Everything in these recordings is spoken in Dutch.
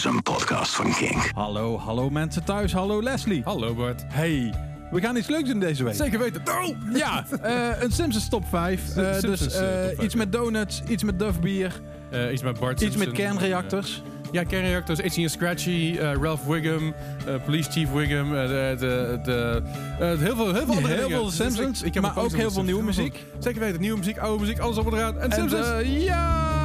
is een podcast van King. Hallo, hallo mensen thuis. Hallo Leslie. Hallo Bart. Hey, we gaan iets leuks doen deze week. Zeker weten. Oh! Ja, eh, een Simpsons top 5. Sim- Eh, Simpsons, dus eh, eh, top 5, iets met donuts, iets met Duff bier, Eh, iets met Bart iets met kernreactors. Ja, kernreactors. Itchy and Scratchy. eh, Ralph Wiggum. eh, Police Chief Wiggum. eh, de, de, de, eh, heel veel, heel veel andere heel dingen. veel Dus Simpsons, ik- ik heb maar een poster ook heel veel nieuwe Simpsons. muziek. Zeker weten. Nieuwe muziek, oude muziek, alles op en eraan. En En Simpsons. eh, ja!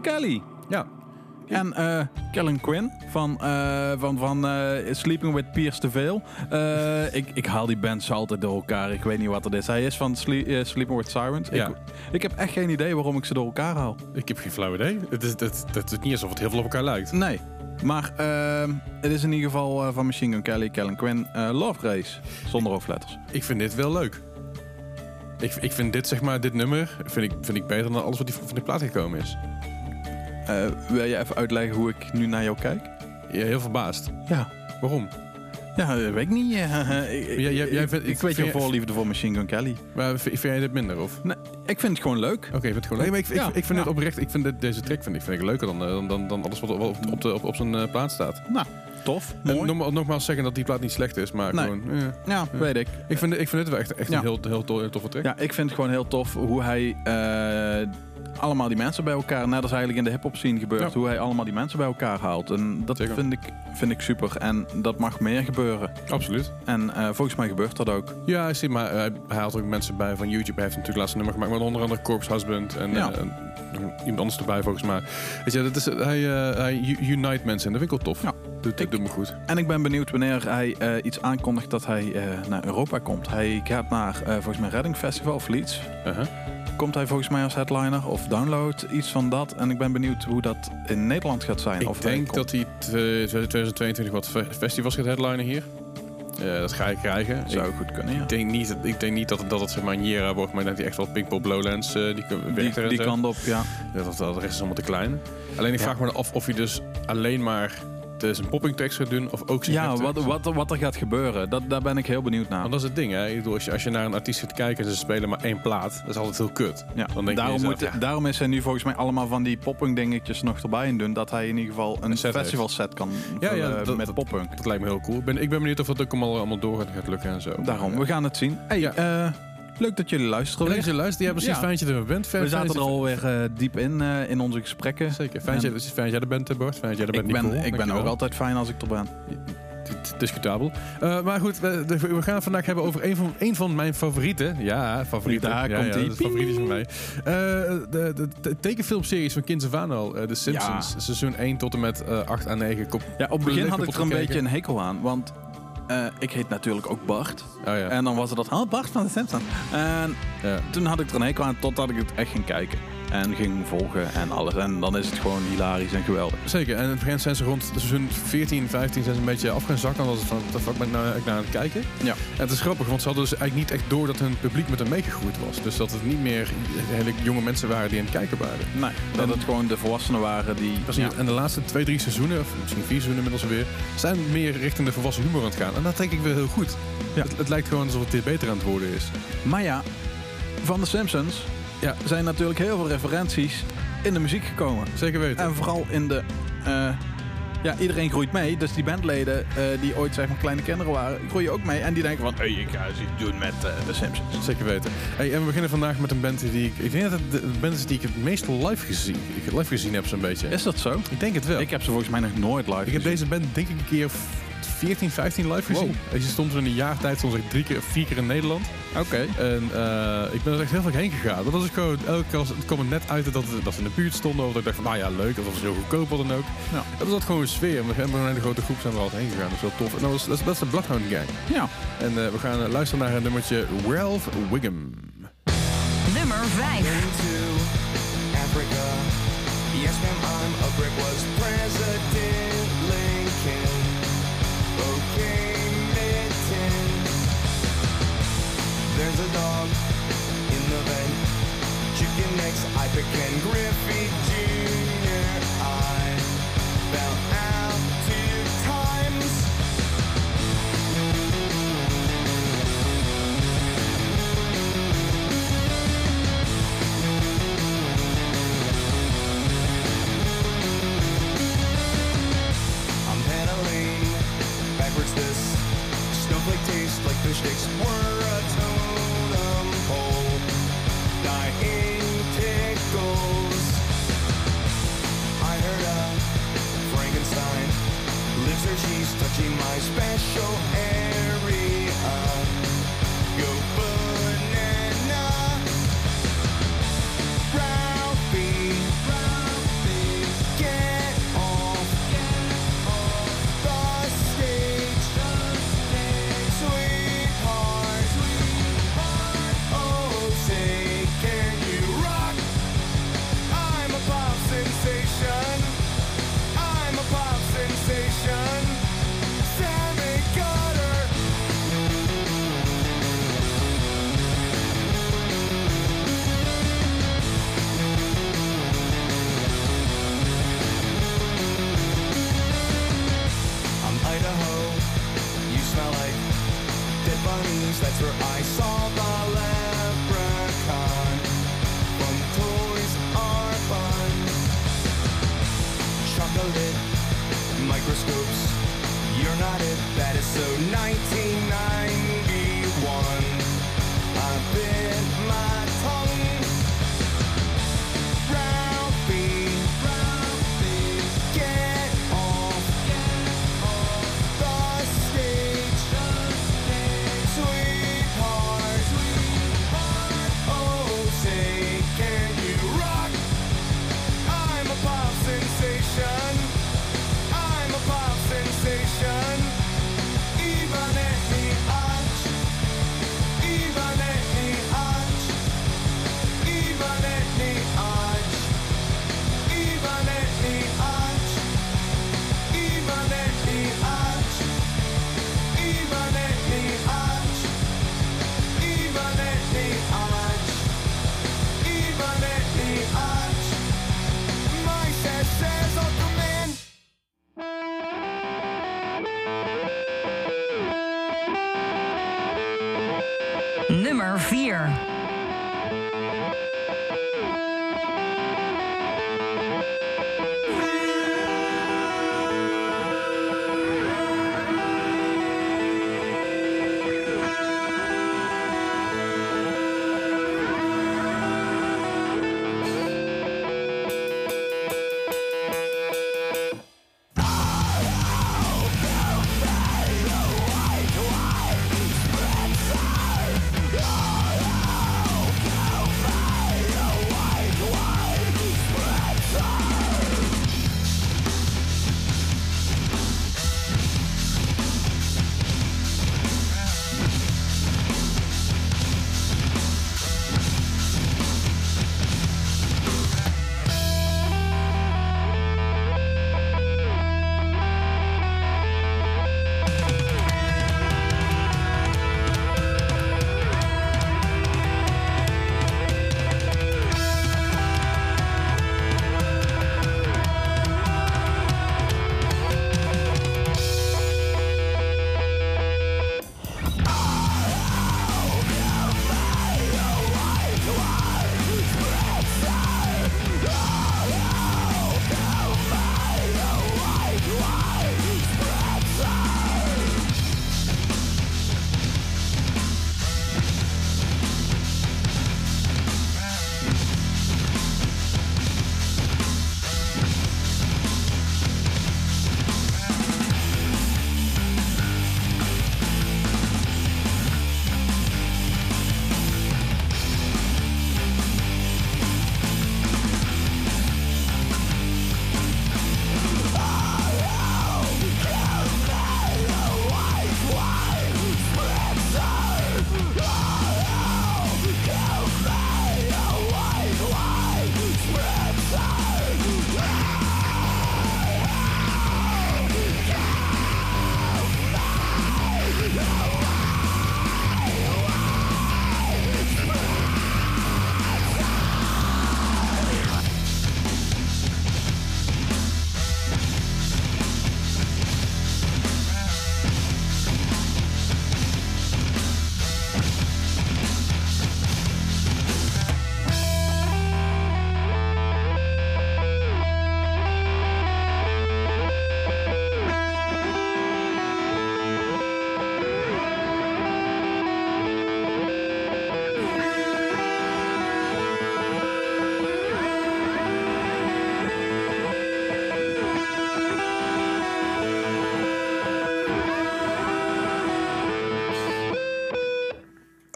Kelly. Ja. En Kellen Quinn van, eh, van, van eh, Sleeping with Piers te veel. Ik, ik haal die bands altijd door elkaar. Ik weet niet wat het is. Hij is van Sle- Sleeping with Sirens. Ja. Ik, ik heb echt geen idee waarom ik ze door elkaar haal. Ik heb geen flauw idee. Het is, het, het is niet alsof het heel veel op elkaar lijkt. Nee. Maar ehm, het is in ieder geval van Machine Gun Kelly, Kellen Quinn. Love Race. Zonder hoofdletters. Ik vind dit wel leuk. Ik, ik vind dit, zeg maar, dit nummer vind ik, vind ik beter dan alles wat die van die plaat gekomen is. Eh, wil je even uitleggen hoe ik nu naar jou kijk? Ja, heel verbaasd. Ja. Waarom? Ja, dat weet ik niet. ik, Jij- jij- ik- vindt- ik ik weet je voorliefde voor Machine Gun Kelly. Maar vind jij dit minder? Of? Nee, ik vind het gewoon leuk. Oké, ik vind het gewoon leuk. maar ik, ik, Ja, ik vind ja. het oprecht. Ik vind dit, deze track vind ik, vind ik leuker dan, eh, dan, dan, dan alles wat op, op, op, de, op, op zijn eh, plaat staat. Nou, tof, mooi. nogmaals, nogmaals zeggen dat die plaat niet slecht is, maar Nee. gewoon... eh. ja, weet ik. Ik, vind, ik vind het wel echt, echt Ja. een heel, heel, to- heel toffe track. Ja, ik vind het gewoon heel tof hoe hij eh, allemaal die mensen bij elkaar, net als eigenlijk in de hip-hop scene gebeurt, Ja. hoe hij allemaal die mensen bij elkaar haalt. En dat Zeker. vind ik, vind ik super. En dat mag meer gebeuren. Absoluut. En eh, volgens mij gebeurt dat ook. Ja, ik zie, maar hij, hij haalt ook mensen bij van YouTube. Hij heeft natuurlijk laatst een nummer gemaakt met onder andere Corpse Husband en Ja. eh, iemand anders erbij volgens mij. Weet je, dat is, hij, eh, hij unite mensen en dat vind ik wel tof. Ja. Doet, Ik- doet me goed. En ik ben benieuwd wanneer hij eh, iets aankondigt dat hij eh, naar Europa komt. Hij gaat naar eh, volgens mij Reading Festival of Leeds. Uh-huh. Komt hij volgens mij als headliner of download, iets van dat. En ik ben benieuwd hoe dat in Nederland gaat zijn. Ik of denk dat hij twe- 2022 wat fe- festivals gaat headlinen hier. Dat ga ik krijgen. zou Ik goed kunnen, ja. denk niet, dat- ik denk niet dat dat het zeg maar wordt, maar dat hij echt wel Pinkpop Lowlands die, Die, die kant op, ja. Ja, dat, dat de rest is allemaal te klein. Alleen ik Ja. vraag me af of hij dus alleen maar de, zijn popping tekst gaat doen of ook zijn Ja, wat, wat, wat er gaat gebeuren, dat, daar ben ik heel benieuwd naar. Want dat is het ding, hè. Ik bedoel, als, je, als je naar een artiest gaat kijken en ze spelen maar één plaat, dat is altijd heel kut. Ja, Dan denk je daarom, jezelf, moet, ja. daarom is hij nu volgens mij allemaal van die poppunk dingetjes nog erbij in doen. Dat hij in ieder geval een, Een set festival set kan Ja, ja, dat- met poppunk. Dat lijkt me heel cool. Ik ben, ik ben benieuwd of dat ook allemaal, allemaal door gaat, lukken en zo. Daarom, we gaan het zien. Hey, Ja. eh, leuk dat jullie luisteren. Leuk dat je luistert. Ja, precies. Ja. Fijn dat je er bent. Fijn- We zaten er alweer eh diep in eh, in onze gesprekken. Zeker. Fijn dat En- jij- fijn dat jij er bent, eh, Bart. Fijn dat jij er Ik bent, ben, Nicole. ik ben ook altijd fijn als ik er ben. Discutabel. Maar goed, we, we gaan het vandaag hebben over een van, een van mijn favorieten. Ja, favorieten. Daar ja, komt ja, ie. dat is favoriet van mij. De, de, de tekenfilmseries van Kind aan eh, The Simpsons. Seizoen 1 tot en met eh 8 à 9. Kop, Ja, op het begin had ik er een beetje een hekel aan. Want eh, ik heet natuurlijk ook Bart. Oh ja. En dan was het dat, oh, Bart van de Simpsons. En ja. toen had ik er een hekel aan totdat ik het echt ging kijken. En ging volgen en alles. En dan is het gewoon hilarisch en geweldig. Zeker. En in het begin zijn ze rond seizoen 14, 15 zijn ze een beetje af gaan zakken. Dan was het van, wat fuck ben ik nou naar aan het kijken? Ja. En het is grappig, want ze hadden dus eigenlijk niet echt door dat hun publiek met hen meegegroeid was. Dus dat het niet meer hele jonge mensen waren die aan het kijken waren. Nee, dat En- het gewoon de volwassenen waren die... Precies. En de laatste twee, drie seizoenen, of misschien vier seizoenen inmiddels weer, zijn meer richting de volwassen humor aan het gaan. En dat denk ik weer heel goed. Ja. Het, het lijkt gewoon alsof het weer beter aan het worden is. Maar ja, van de Simpsons Ja. zijn natuurlijk heel veel referenties in de muziek gekomen. Zeker weten. En vooral in de... eh, ja, iedereen groeit mee. Dus die bandleden eh, die ooit zeg maar kleine kinderen waren, groeien ook mee. En die denken van, hé, hey, ik ga eens iets doen met eh, de Simpsons. Zeker weten. Hey, en we beginnen vandaag met een band die ik... Ik denk dat het de band is die ik het meest live gezien, ik live gezien heb zo'n beetje. Is dat zo? Ik denk het wel. Ik heb ze volgens mij nog nooit live Ik heb deze band denk ik een keer 14, 15 live gezien. Deze stond toen in een jaar tijd soms echt drie keer, vier keer in Nederland. Oké. En eh, ik ben er echt heel vaak heen gegaan. Dat was ik gewoon, elke keer als, het kwam er net uit dat, dat ze in de buurt stonden. Of dat ik dacht van, nou ja, leuk. Of dat was heel goedkoop, wat dan ook. Ja. Dat was gewoon een sfeer. We hebben een hele grote groep zijn we altijd heen gegaan. Dat is wel tof. En dat, was, dat, is, dat is de Bloodhound Gang. Ja. En eh, we gaan eh, luisteren naar een nummertje Ralph Wiggum. Nummer 5. to Africa. Yes, ma'am, I'm a brick. Was President There's a dog in the vent. Chicken necks, I pick and Griffey special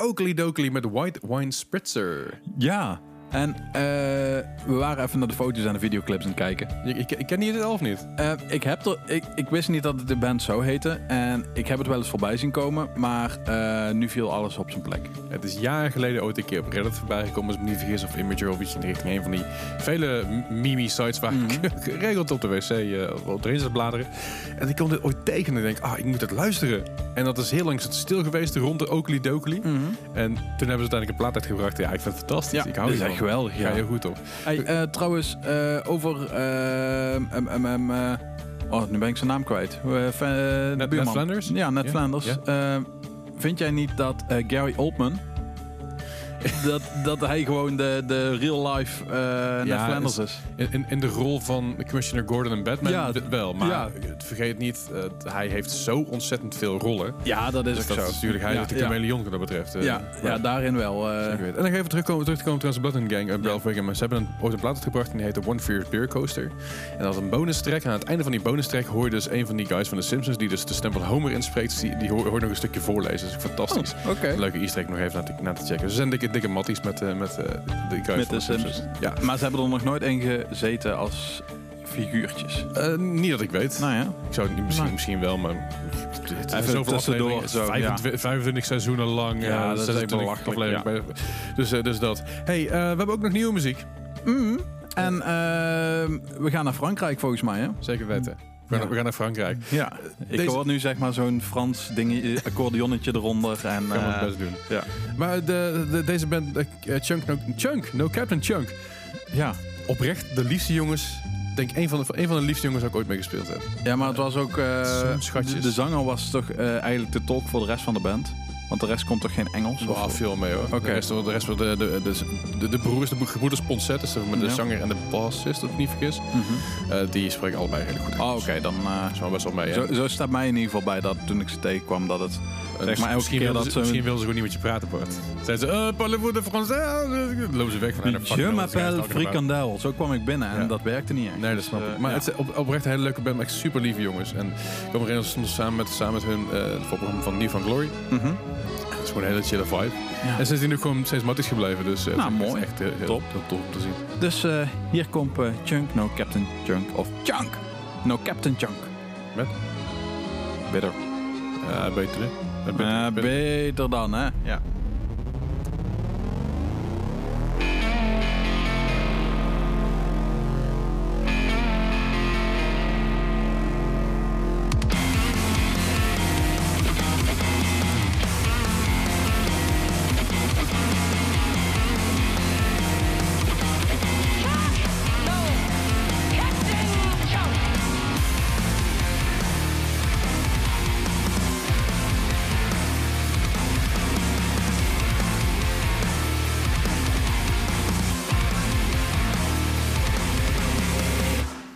Oakley Dokley met White Wine Spritzer. Ja, en eh, we waren even naar de foto's en de videoclips aan het kijken. Ik, ik, ik ken die het elf niet. Eh, ik, heb er, ik, ik wist niet dat het de band zo heette. En ik heb het wel eens voorbij zien komen. Maar eh, nu viel alles op zijn plek. Het is jaren geleden ooit een keer op Reddit voorbij gekomen. Als ik me niet vergis of Imgur of iets in de richting. Een van die vele mimi-sites waar ik geregeld op de wc op erin zat bladeren. En ik kwam dit ooit tegen en ik denk, ah, ik moet het luisteren. En dat is heel lang stil geweest rond de Oakley Dokley. En toen hebben ze uiteindelijk een plaat uitgebracht. Ja, ik vind het fantastisch. Ik hou dit is ervan. echt geweldig, ja. Ga je goed op. Eh, eh, trouwens, eh, over... Um, oh, nu ben ik zijn naam kwijt. Net Flanders? Ja, Net Flanders. Vind jij niet dat Gary Oldman dat, dat hij gewoon de, de real life eh Ned Flanders is. In, in, de rol van Commissioner Gordon en Batman Ja, wel. Maar ja. vergeet niet, eh, hij heeft zo ontzettend veel rollen. Ja, dat is Dus ook dat zo. is natuurlijk hij ja, is de chameleon wat dat betreft. eh. Ja, ja, daarin wel. En dan even terugkomen, terug te komen trouwens de and Gang, uh. Ze hebben een, ooit een plaat uitgebracht en die heette One Fear Beer Coaster. En dat had een bonus track. En aan het einde van die bonus track hoor je dus een van die guys van The Simpsons, die dus de stem van Homer inspreekt, die, die hoor, hoort nog een stukje voorlezen. Dat is fantastisch. Oh. Leuke easter egg nog even naar te, checken. Dus ze zijn dikke, dikke matties met, eh, met eh, de guys Met de. Ja. Maar ze hebben er nog nooit in gezeten als figuurtjes. Eh, niet dat ik weet. Nou ja. Ik zou het niet, misschien, Nou. misschien wel, maar... Het Even zoveel tussendoor, zo, 25, 25 seizoenen lang. Ja, eh, dat is 26 echt belachelijk, afleveringen. Dus, dus dat. hey, we hebben ook nog nieuwe muziek. Mhm. En we gaan naar Frankrijk volgens mij, hè? Zeker weten. We gaan, Ja. we gaan naar Frankrijk. Ja. Ik Deze- hoor nu zeg maar zo'n Frans dingetje, accordeonnetje eronder. En, Gaan we eh, het best doen. ja. Maar de, de, deze band, eh, Chunk, no, Chunk, no Captain Chunk. Ja. Oprecht de liefste jongens. Ik denk een van, de, een van de liefste jongens waar ik ooit mee gespeeld heb. ja, maar het was ook... eh. De, de zanger was toch eh, eigenlijk de tolk voor de rest van de band? Want de rest kon toch geen Engels? Wow, Of- veel mee hoor. Oké. De rest, de, rest de, de, de, de, broers, de gebroeders Ponset, dus de, de Ja. zanger en de bassist, als ik niet vergis. Mhm. eh, die spreken allebei redelijk goed Oh, Engels. oké. dan... eh, Dat is wel best wel mee. zo, zo staat mij in ieder geval bij dat toen ik ze tegenkwam dat het... Eh, zeg maar elke misschien keer dat ze, Misschien wilden ze gewoon niet met je praten, Bart. Zeiden ze, uh, parlez-vous de français? Dan lopen ze weg van Je m'appelle Frikandel. Zo kwam ik binnen en dat werkte niet echt. Nee, dat snap ik. eh, Maar het is op, oprecht een hele leuke band, echt super lieve jongens. En ik kwam erin stonden samen met, samen met hun eh, het voorprogramma van New van Glory. Mhm. Dat is gewoon een hele chille vibe. Ja. En ze zijn nu gewoon steeds matties gebleven, dus eh, Nou, het is mooi. echt eh, heel, Top. heel tof om te zien. Dus eh, hier komt eh, Chunk, no Captain Chunk. Of Chunk, no Captain Chunk. Met? Bitter. Ja, beter hè? Beter, Eh, beter dan, hè? Ja.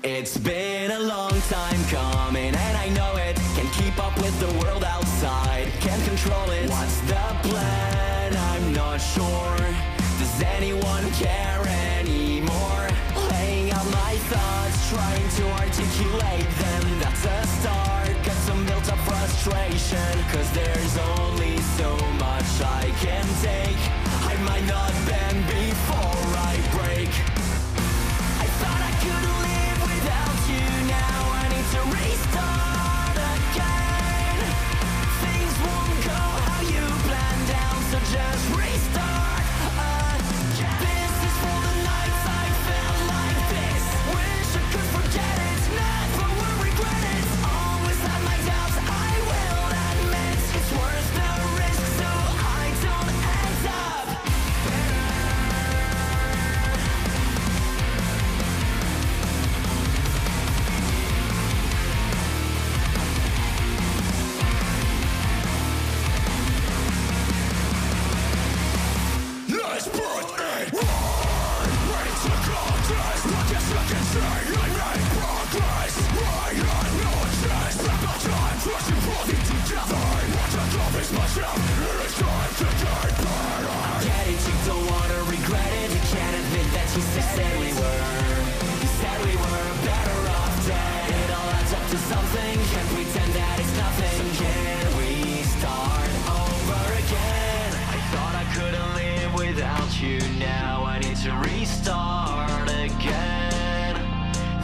It's been a long time coming, and I know it. Can't keep up with the world outside, can't control it. What's the plan? I'm not sure. Does anyone care anymore? Laying out my thoughts, trying to articulate them. That's a start. Got some built up frustration, cause there's to restart again.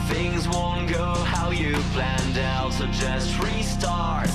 Things won't go how you planned out So just restart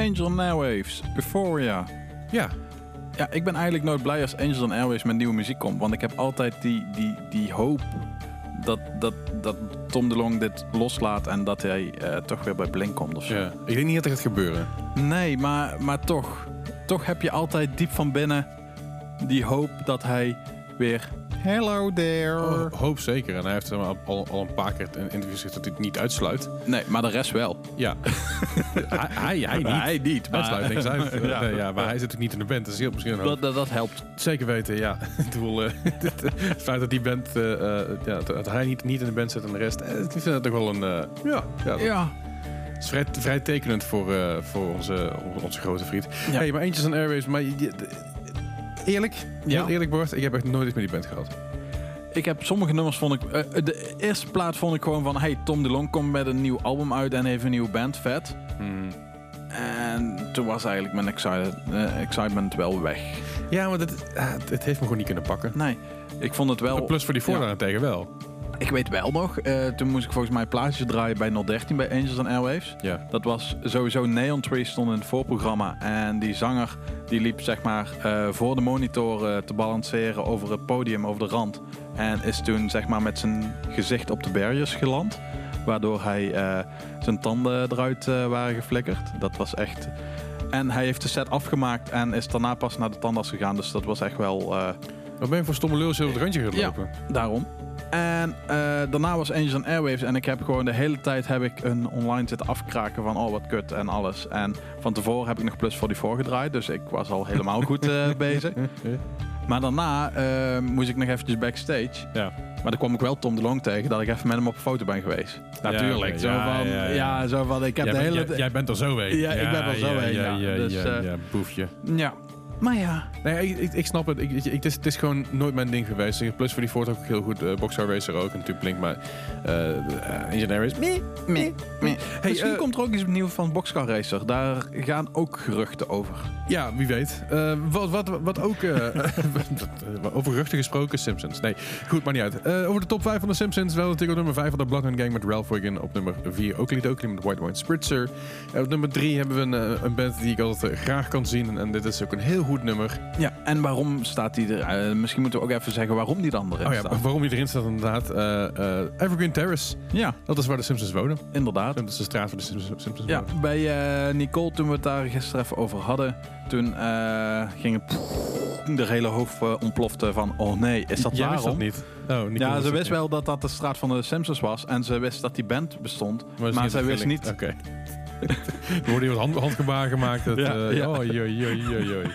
Angel Airwaves, Euphoria. Ja, Ja, ik ben eigenlijk nooit blij als Angel Airwaves met nieuwe muziek komt. Want ik heb altijd die, die, die hoop dat, dat, dat Tom DeLong dit loslaat en dat hij eh, toch weer bij Blink komt of zo. ja. Ik denk niet dat dat gaat gebeuren. Nee, maar, maar toch. Toch heb je altijd diep van binnen die hoop dat hij weer... Hello there. Oh, hoop zeker. En hij heeft al, al, al een paar keer in interviews gezegd dat hij het niet uitsluit. Nee, maar de rest wel. Ja. hij, hij, hij niet. Hij niet. Maar, Uitsluit niks uit. ja. Nee, ja, maar hij zit ook niet in de band. Dat is heel misschien dat, dat, dat helpt. Zeker weten, ja. Ik bedoel, eh, het feit dat die band, eh, eh, ja, dat hij niet, niet in de band zit en de rest, eh, ik vind dat toch wel een, eh, ja, ja, dat Ja. is vrij, vrij tekenend voor, eh, voor onze, onze grote vriend. Ja. Hey, maar eentjes en Airways, maar je- eerlijk, Ja. heel eerlijk Bart, ik heb echt nooit iets met die band gehad. Ik heb sommige nummers vond ik... eh, de eerste plaat vond ik gewoon van... Hey, Tom DeLong komt met een nieuw album uit en heeft een nieuwe band. Vet. Hmm. En toen was eigenlijk mijn excited, eh, excitement wel weg. Ja, maar dat, ah, het heeft me gewoon niet kunnen pakken. Nee, ik vond het wel... Plus voor die voor Ja. daarentegen wel. Ik weet wel nog, eh, toen moest ik volgens mij plaatjes draaien bij 013 bij Angels and Airwaves. Ja. Dat was sowieso Neon Tree stond in het voorprogramma. En die zanger die liep zeg maar eh, voor de monitor eh, te balanceren over het podium, over de rand. En is toen zeg maar met zijn gezicht op de barriers geland. Waardoor hij zijn tanden eruit waren geflikkerd. Dat was echt... En hij heeft de set afgemaakt en is daarna pas naar de tandarts gegaan. Dus dat was echt wel... Wat ben je voor stomme lul op het randje gaan Ja. Daarom. En eh, daarna was Angels and Airwaves. En ik heb gewoon de hele tijd heb ik een online zitten afkraken van oh wat kut en alles. En van tevoren heb ik nog Plus 44 gedraaid. Dus ik was al helemaal goed eh, bezig. Maar daarna eh, moest ik nog eventjes backstage. Ja. Maar dan kwam ik wel Tom de Long tegen dat ik even met hem op een foto ben geweest. Natuurlijk. oké. Zo Ja, van, ja, ja, ja. zo van, ik heb Jij, de bent- hele... jij, jij bent er zo heen. Ja, ik ben er zo heen, ja. Ja, Dus, ja, ja, boefje. ja. Maar ja. Nee, ik, ik, snap het. Ik, ik, het, is, het is gewoon nooit mijn ding geweest. Plus voor die Ford ook heel goed. Uh, Boxcar Racer ook en natuurlijk Blink. Maar uh, Engineer is... Meh, Meh, meh. Hey, Misschien eh, komt er ook iets nieuws van Boxcar Racer. Daar gaan ook geruchten over. Ja, wie weet. Uh, wat, wat, wat ook... Over geruchten gesproken, Simpsons. Nee, goed, maar niet uit. Over de top 5 van de Simpsons. Wel natuurlijk op nummer 5 van de Bloodhound Gang met Ralph Wiggin. Op nummer 4 Oakley Dokley met White Wine Spritzer. En op nummer 3 hebben we een, een band die ik altijd graag kan zien. En, en dit is ook een heel goed nummer. Ja, en waarom staat die er? Uh, misschien moeten we ook even zeggen waarom die dan erin oh, ja, staat. Waarom die erin staat inderdaad. Uh, Evergreen Terrace. Ja. Dat is waar de Simpsons wonen. Inderdaad. Dat is de straat waar de Simpsons, Simpsons ja, wonen. bij Nicole, toen we het daar gisteren even over hadden, toen ging het de hele hoofd ontplofte van, oh nee, is dat Jij waarom? dat niet? Oh, ja, ze wist wel dat dat de straat van de Simpsons was en ze wist dat die band bestond, maar, Maar, ze wist niet... Oké. Okay. er worden hier wat hand, handgebaar gemaakt. Dat, ja, uh, ja. Oh, joi.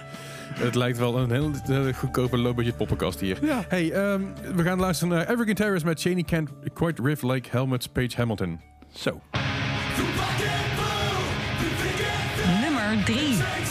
Het lijkt wel een heel, heel goedkope low-budget poppenkast hier. Ja. Hey, um, we gaan luisteren naar Evergreen Terrace met Cheney Can't Quite Riff Like Helmets Page Hamilton. Zo. Nummer 3.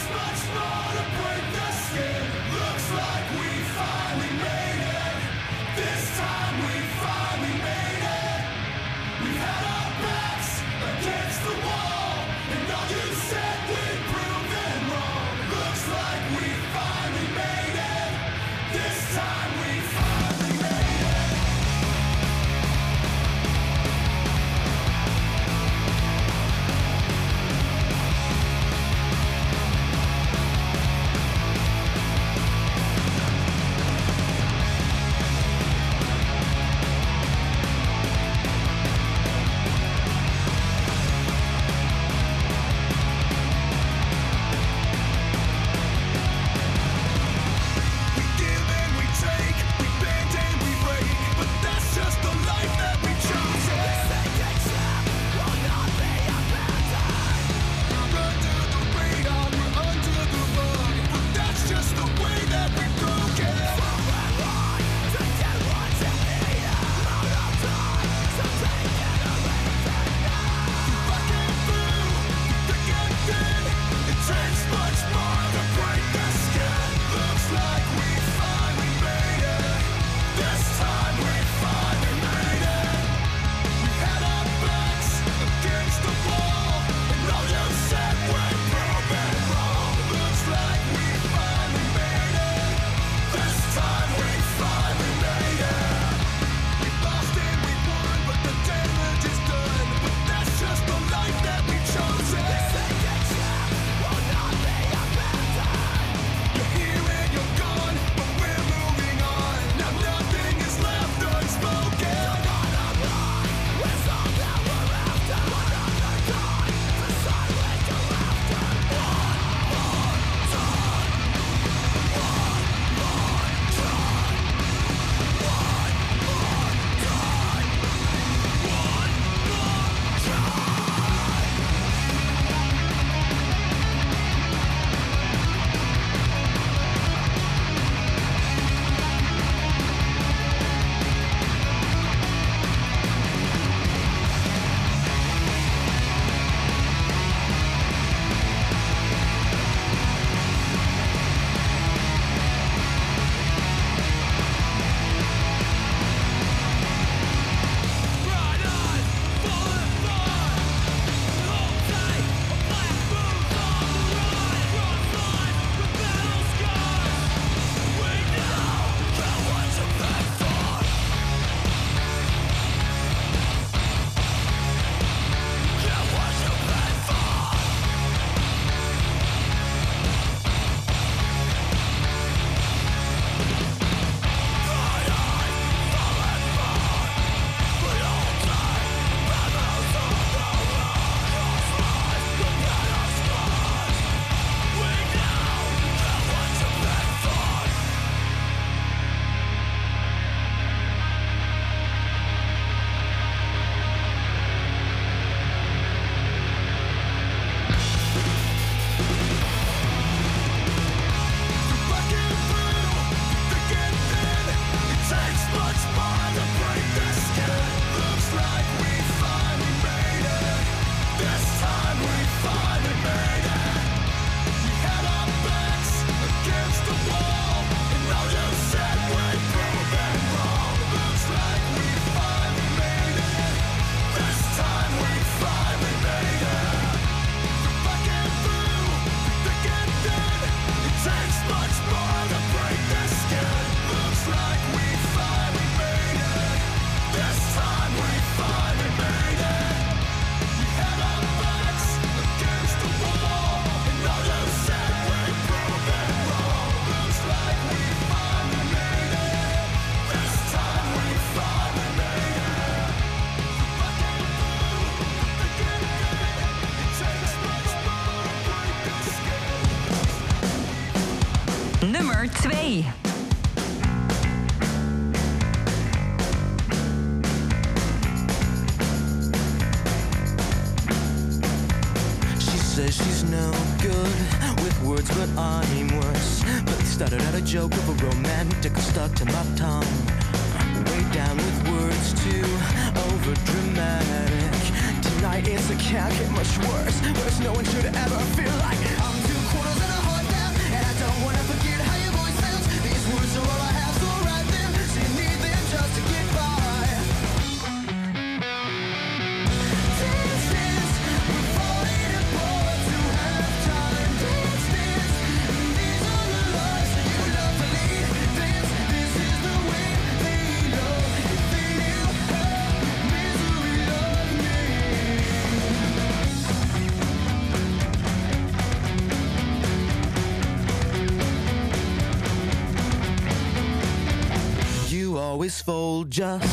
Fold just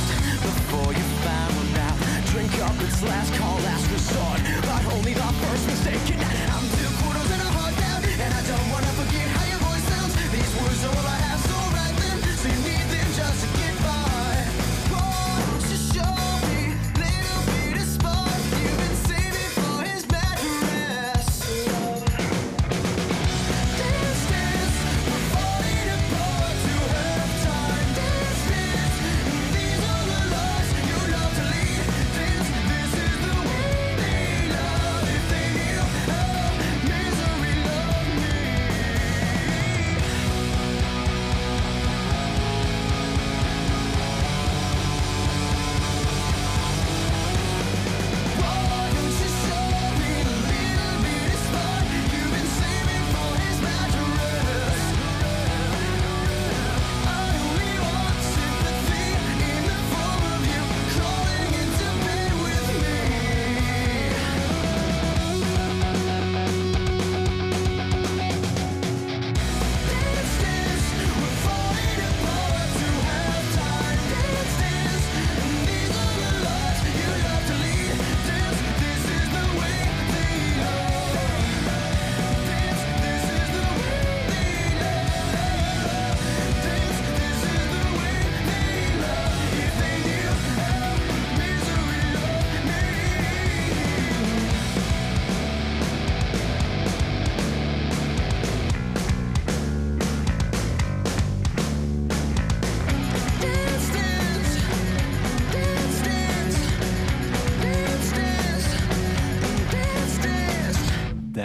before you found out. Drink up, it's last call, last resort. But only the first mistake. I'm two quarters and a heart down. And I don't wanna forget how your voice sounds. These words are all I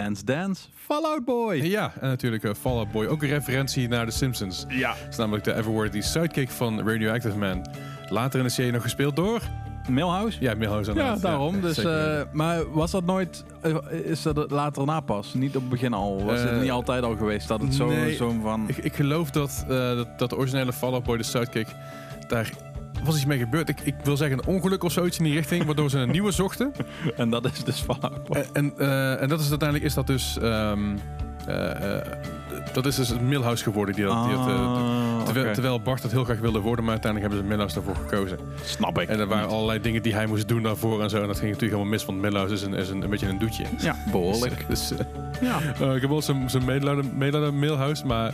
Dance Dance, Fallout Boy. Ja, en natuurlijk eh, Fall Out Boy. Ook een referentie naar The Simpsons. Ja. Dat is namelijk de Everworthy sidekick van Radioactive Man. Later in de serie nog gespeeld door... Milhouse? Ja, Milhouse Ja, daarom. dus, zeker. eh, maar was dat nooit... eh, is dat het later na pas? Niet op het begin al? Was het niet altijd al geweest dat het zo, nee, zo van... Ik, ik geloof dat, eh, dat, dat de originele Fall Out Boy, de sidekick, daar was iets mee gebeurd. Ik, ik wil zeggen een ongeluk of zoiets in die richting, waardoor ze een nieuwe zochten. En dat is dus Boy. En, en, eh, en dat is uiteindelijk is dat dus... ehm, eh, eh, dat is dus het Milhouse geworden. Die dat, die dat, Ah, terwijl, Bart het heel graag wilde worden, maar uiteindelijk hebben ze Milhouse daarvoor gekozen. Snap ik. En er waren allerlei dingen die hij moest doen daarvoor en zo. En dat ging natuurlijk helemaal mis, want Milhouse is een, is een, een beetje een doetje. Ja, behoorlijk. Dus, Ja. ik heb wel zijn medelijden met Milhouse, maar...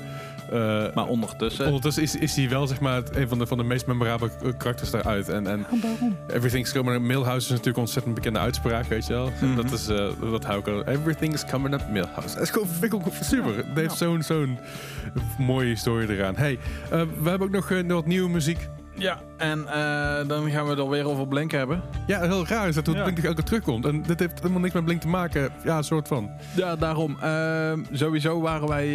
eh, Maar ondertussen... Ondertussen is, is hij wel zeg maar, het- een van de, van de meest memorabele karakters daaruit. En, en Everything's coming up Milhouse is natuurlijk een ontzettend bekende uitspraak, weet je wel. Mhm. Dat is, eh dat hou ik al. Everything's coming up Milhouse. Dat is gewoon, vind ik ook super. Het heeft zo'n zo'n mooie historie eraan. Hey, eh, we hebben ook nog wat nieuwe muziek. Ja, en eh, dan gaan we het alweer over Blink hebben. Ja, heel raar is dat hoe Ja. Blink elke keer terugkomt. En dit heeft helemaal niks met Blink te maken. Ja, een soort van. Ja, daarom. Ehm, sowieso waren wij...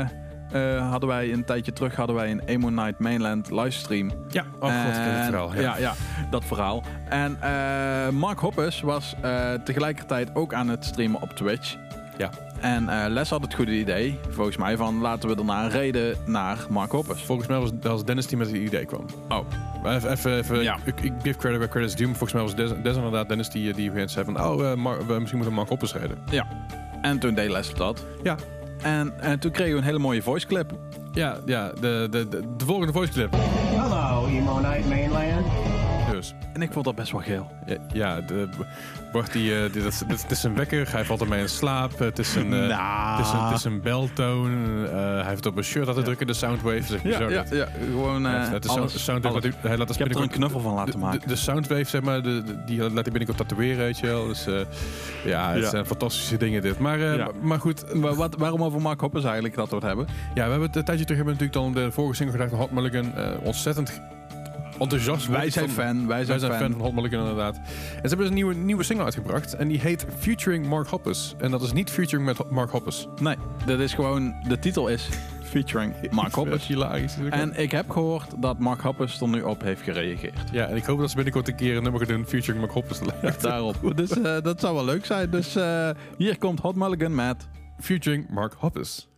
eh, eh, hadden wij een tijdje terug hadden wij een Emo Night Mainland livestream. Ja, oh god, ik ken het En- verhaal. Ja. Ja, ja, dat verhaal. En eh, Mark Hoppus was eh, tegelijkertijd ook aan het streamen op Twitch. Ja. En eh, Les had het goede idee, volgens mij, van laten we daarna een reden naar Mark Hoppus. Volgens mij was dat was Dennis die met het idee kwam. Oh, even, even, even Ja. ik, ik give credit where credit's due. maar Volgens mij was Des, Des inderdaad Dennis die, die zei van... Oh, eh, Mar- we, misschien moeten Mark Hoppers rijden. en toen deed Les dat. Ja. En, en toen kregen we een hele mooie voice clip. Ja, ja de, de, de, de volgende voice clip. Hello, Emo Night Mainland. Dus. En ik vond dat best wel geel. Ja, ja de, die, dat, is- is een wekker. Hij valt ermee in slaap. Het is een, eh, Nou. het is een, het is een beltoon. Eh, hij heeft het op een shirt laten drukken, de Soundwave. Zeg maar Ja, zo. ja, ja, gewoon Ja, het is alles, Soundwave. hij- laat Ik heb er een knuffel van laten maken. de, de Soundwave, zeg maar, de, die laat hij binnenkort tatoeëren, weet je wel. Dus ja, het Ja. zijn fantastische dingen dit. Maar, Ja. maar, goed, Maar wat, waarom over Mark Hoppers eigenlijk dat we het hebben? ja, we hebben het een tijdje terug hebben natuurlijk dan de vorige single gedaan van Hot Mulligan. ontzettend enthousiast. Wij zijn van- fan, wij zijn, Wij zijn fan. fan. van Hot Mulligan inderdaad. En ze hebben dus een nieuwe, nieuwe single uitgebracht. En die heet Featuring Mark Hoppus. En dat is niet featuring met Mark Hoppus. Nee, dat is gewoon, de titel is featuring Mark. Hilarisch. En ik heb gehoord dat Mark Hoppers er nu op heeft gereageerd. ja, en ik hoop dat ze binnenkort een keer een nummer gaan doen featuring Mark Hoppus. Daarop. Dus eh, dat zou wel leuk zijn. Dus eh, hier komt Hot Mulligan met... featuring Mark Hoppus.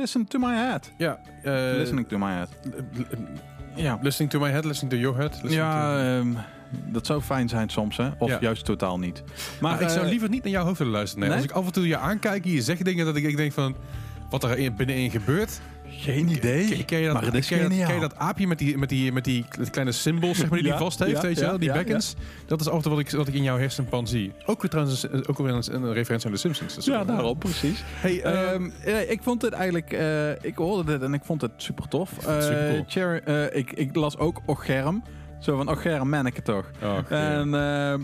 Listen to my head. Ja, eh, Listening to my head. Ja. listening to my head, listening to your head. listening Ja, ehm, dat zou fijn zijn soms, hè? Of Ja. juist totaal niet. maar ik zou eh, liever niet naar jouw hoofd willen luisteren. Nee. nee? Als ik af en toe je aankijk en je zegt dingen dat ik, ik denk van... Wat er in- binnenin gebeurt. Geen idee. Ken, ken je dat, maar het is ken geniaal. ken je dat aapje met die, met die, met die kleine symbols zeg maar, die Ja, hij vast heeft? ja, weet je ja, wel? Die ja, bekkens. Dat is af en toe wat ik, wat ik in jouw hersenpan zie. Ook weer trouwens een, ook weer een, een referentie aan de Simpsons. Ja, daarop, precies. Hey, eh, Ehm, ja, ik vond het eigenlijk... eh, ik hoorde dit en ik vond het super tof. het supercool. Cherry, eh, ik, ik las ook Ocherm. Zo van Ocherm manneke toch. oh, En, ehm,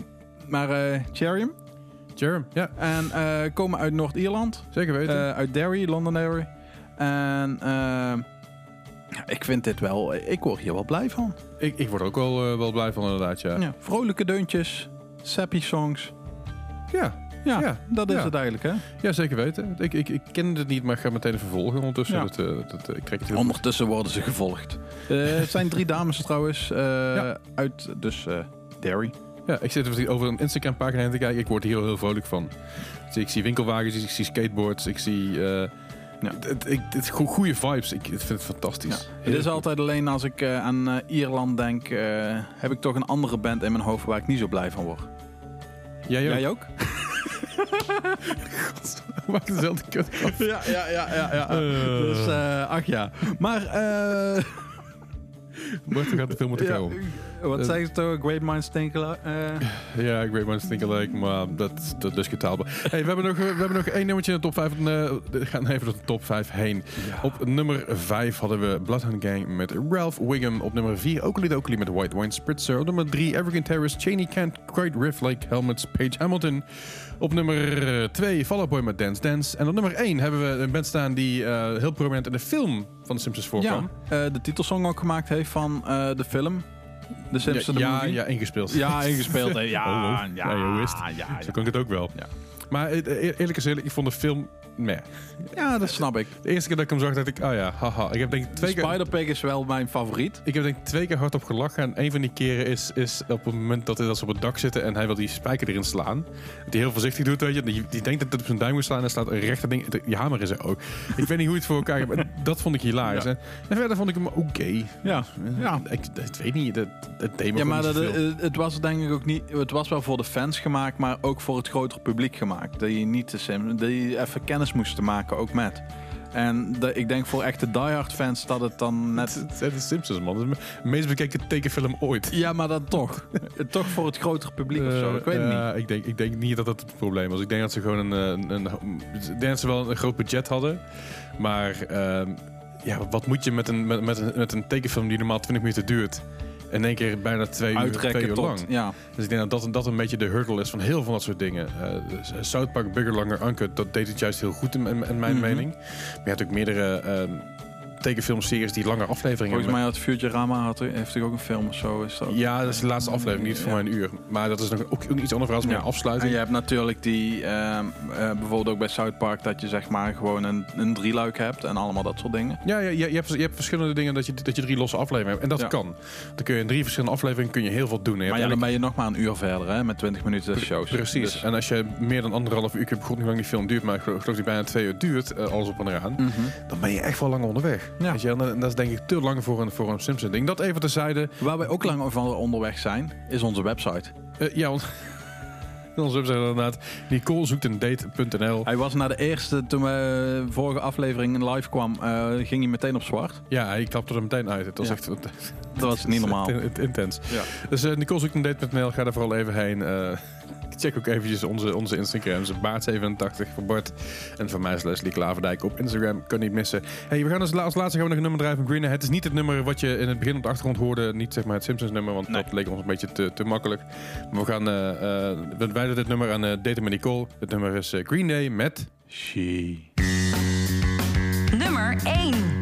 maar eh Cherry. Jerem, ja, En eh, komen uit Noord-Ierland. zeker weten. Eh, uit Derry, Londonderry. En ja, ik vind dit wel... Ik word hier wel blij van. ik, ik word ook wel, eh, wel blij van inderdaad, ja. Ja, vrolijke deuntjes. Sappy songs. Ja, Ja, Ja, dat is ja. het eigenlijk, hè? ja zeker weten. Ik, ik, ik ken het niet, maar ik ga meteen even vervolgen ondertussen. Dat, eh, dat, eh, ik trek het Ondertussen worden ze gevolgd. Eh, het zijn drie dames trouwens. eh, Ja. Uit dus eh Derry. Ja, ik zit over een Instagram pagina heen te kijken. Ik word hier heel, heel vrolijk van. Dus ik zie winkelwagens, ik zie skateboards, ik zie... eh Ja. het, het, go- goede vibes. Ik, vind het fantastisch. Het Heel is altijd alleen als ik eh, aan eh, Ierland denk, eh, heb ik toch een andere band in mijn hoofd waar ik niet zo blij van word. Jij ook? Jij ook? Maakt dezelfde kut. Ja, ja, ja, ja. ja. Dus, ach ja. Maar, eh Bart gaat te veel moeten ja, komen. Wat Eh. zeg je toch? Great minds think alike. eh, Ja, Great Minds Think Alike, maar dat, dat is discutabel. Hey, we, hebben nog, we hebben nog één nummertje in de top 5. En, eh, we gaan even door de top 5 heen. Op nummer 5 hadden we Bloodhound Gang met Ralph Wiggum. Op nummer 4 Oakley Oakley met White Wine Spritzer. Op nummer 3 Evergreen Terrace, Cheney Can't Quite Riff Like Helmets, Page Hamilton. Op nummer 2 Fall Out Boy met Dance Dance. En op nummer 1 hebben we een band staan die eh, heel prominent in de film van de Simpsons voorkwam. ja, de titelsong ook gemaakt heeft van de film. De Simpsons ja, de ja, movie. ja, ingespeeld. Ja, ingespeeld. Ja, ja, Ja, je wist. ja, ja, Zo kan ik het ook wel. Ja. Maar eh, eh, eerlijk eerlijk, ik vond de film... Nee. Ja, dat snap ik. De eerste keer dat ik hem zag, dacht ik, oh ja, haha. Ik heb denk ik twee keer... Spider-Pig is wel mijn favoriet. Ik heb denk ik twee keer hard op gelachen. En een van die keren is, is op het moment dat, ze op het dak zitten en hij wil die spijker erin slaan. Dat hij heel voorzichtig doet, weet je. Die, die denkt dat het op zijn duim moet slaan en slaat een rechter ding. Die hamer is er ook. Ik weet niet hoe je het voor elkaar hebt. maar Dat vond ik hilarisch. Ja. En verder vond ik hem oké. Ja, ja. Ik, ik weet niet. Het, het me Ja, maar dat, eh, het was denk ik ook niet. Het was wel voor de fans gemaakt, maar ook voor het grotere publiek gemaakt. Dat je niet de sim, dat je even kennis moest maken, ook met. En de, ik denk voor echte diehard fans dat het dan net. Het het is Simpsons, man. Het is de meest bekeken tekenfilm ooit. Ja, maar dan toch. toch voor het grotere publiek of zo. Ik weet het Eh, niet. Ik denk, ik denk niet dat dat het probleem was. Ik denk dat ze gewoon een... een, een ik denk dat ze wel een groot budget hadden. Maar ehm, ja, wat moet je met een, met, met, een, met een tekenfilm die normaal 20 minuten duurt... In één keer bijna twee uur, twee uur tot. lang. Ja. Dus ik denk dat dat, dat een beetje de hurdle is van heel veel van dat soort dingen. Eh, South Park, Bigger, Longer, Uncut, dat deed het juist heel goed in, in, in mijn Mhm. mening. Maar je hebt ook meerdere ehm tekenfilmseries die langer afleveringen Volgens hebben. mij had Futurama had, heeft ook een film of zo. Is dat? Ja, dat is de laatste aflevering, niet voor Ja. mij een uur. Maar dat is nog ook, ook iets anders als meer Ja. een En afsluiting. je hebt natuurlijk die, ehm, eh, bijvoorbeeld ook bij South Park, dat je zeg maar gewoon een, een drieluik hebt en allemaal dat soort dingen. Ja, ja, je, je, hebt, je hebt verschillende dingen dat je, dat je drie losse afleveringen hebt. En dat kan. Dan kun je in drie verschillende afleveringen kun je heel veel doen. Maar ja, dan ben je nog maar een uur verder hè, met 20 minuten shows. Precies. Dus- En als je meer dan anderhalf uur, ik heb goed niet hoe lang die film duurt, maar ik geloof, ik geloof die bijna twee uur duurt, eh, alles op en eraan, Mhm. dan ben je echt wel lang onderweg. Ja. Weet je, wel? en dat is denk ik te lang voor een, voor een Simpson ding. Dat even terzijde. Waar wij ook lang van onderweg zijn, is onze website. Eh, ja, want onze website inderdaad, Nicole zoekt een date.nl. Hij was na de eerste, toen we eh, vorige aflevering in live kwam, eh, ging hij meteen op zwart. Ja, hij klapte er meteen uit. Het was Ja. echt Dat was niet normaal. Intens. Ja. Dus uh, Nicole zoekt een date.nl. Ga daar vooral even heen. Check ook eventjes onze, onze Instagrams. Baart87 voor Bart. En van mij is Leslie Klaverdijk op Instagram. Kan niet missen. Hey, we gaan als, la- als laatste gaan we nog een nummer draaien van Green Day. Het is niet het nummer wat je in het begin op de achtergrond hoorde. Niet zeg maar het Simpsons nummer, want dat leek ons een beetje te, te makkelijk. Maar we gaan eh eh, we wijden dit nummer aan eh Data met Nicole. Het nummer is Green Day met... She. Nummer 1.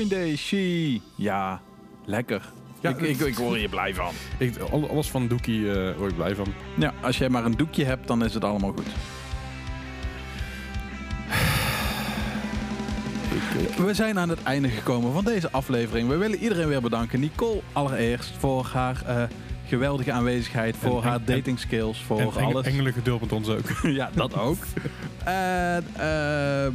Green Day, She. Ja, lekker. Ja, ik, ik, ik word hier blij van. Ik, al- alles van Doekie eh word ik blij van. Ja, als jij maar een doekje hebt, dan is het allemaal goed. We zijn aan het einde gekomen van deze aflevering. We willen iedereen weer bedanken. Nicole allereerst voor haar eh, geweldige aanwezigheid, voor En- en- haar dating skills, voor en alles. engelen geduld met ons ook. ja, dat ook. En eh,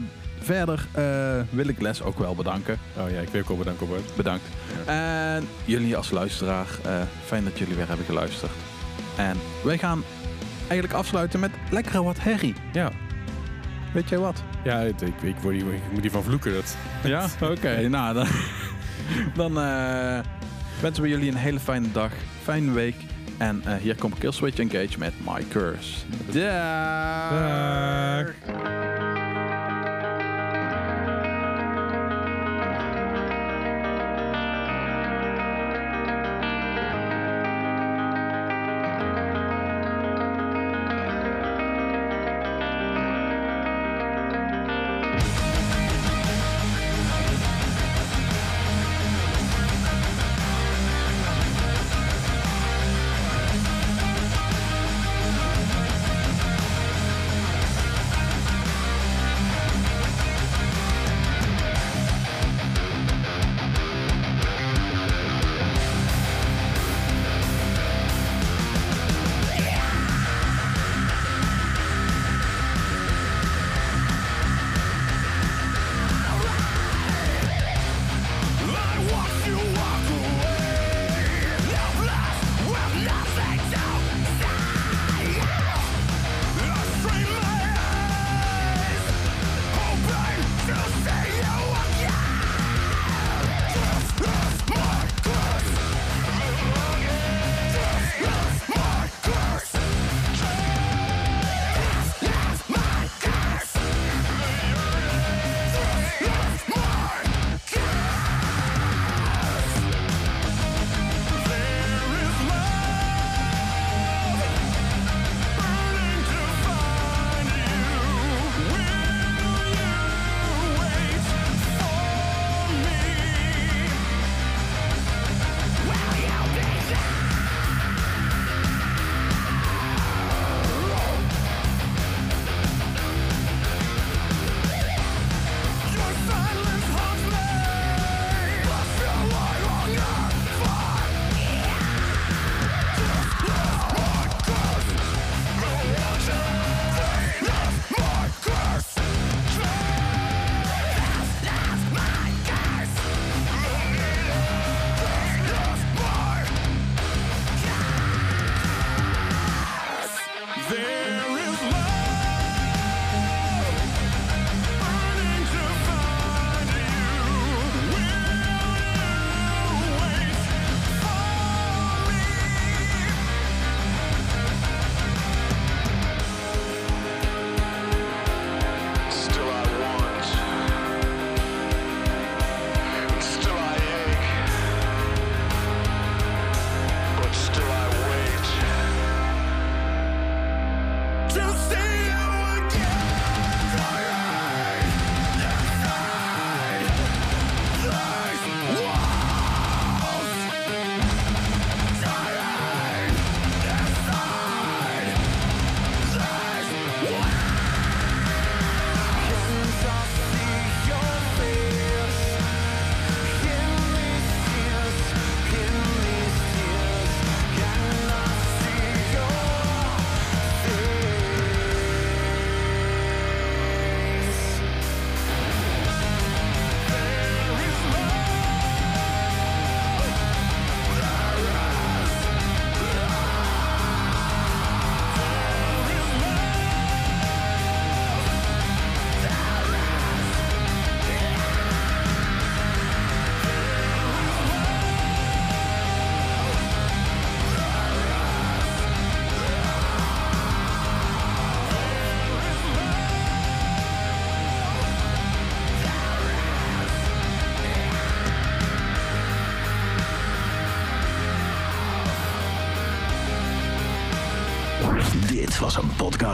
verder eh, wil ik Les ook wel bedanken. Oh ja, ik wil ook wel bedanken, Bart. Bedankt. En jullie als luisteraar, eh, fijn dat jullie weer hebben geluisterd. En wij gaan eigenlijk afsluiten met lekkere wat herrie. Ja. Weet jij wat? Ja, ik, ik, ik, word hier, ik moet hiervan vloeken. Dat. Ja? Oké, nou dan, dan eh, wensen we jullie een hele fijne dag, fijne week. En eh, hier komt Killswitch Engage met My Curse. Dag.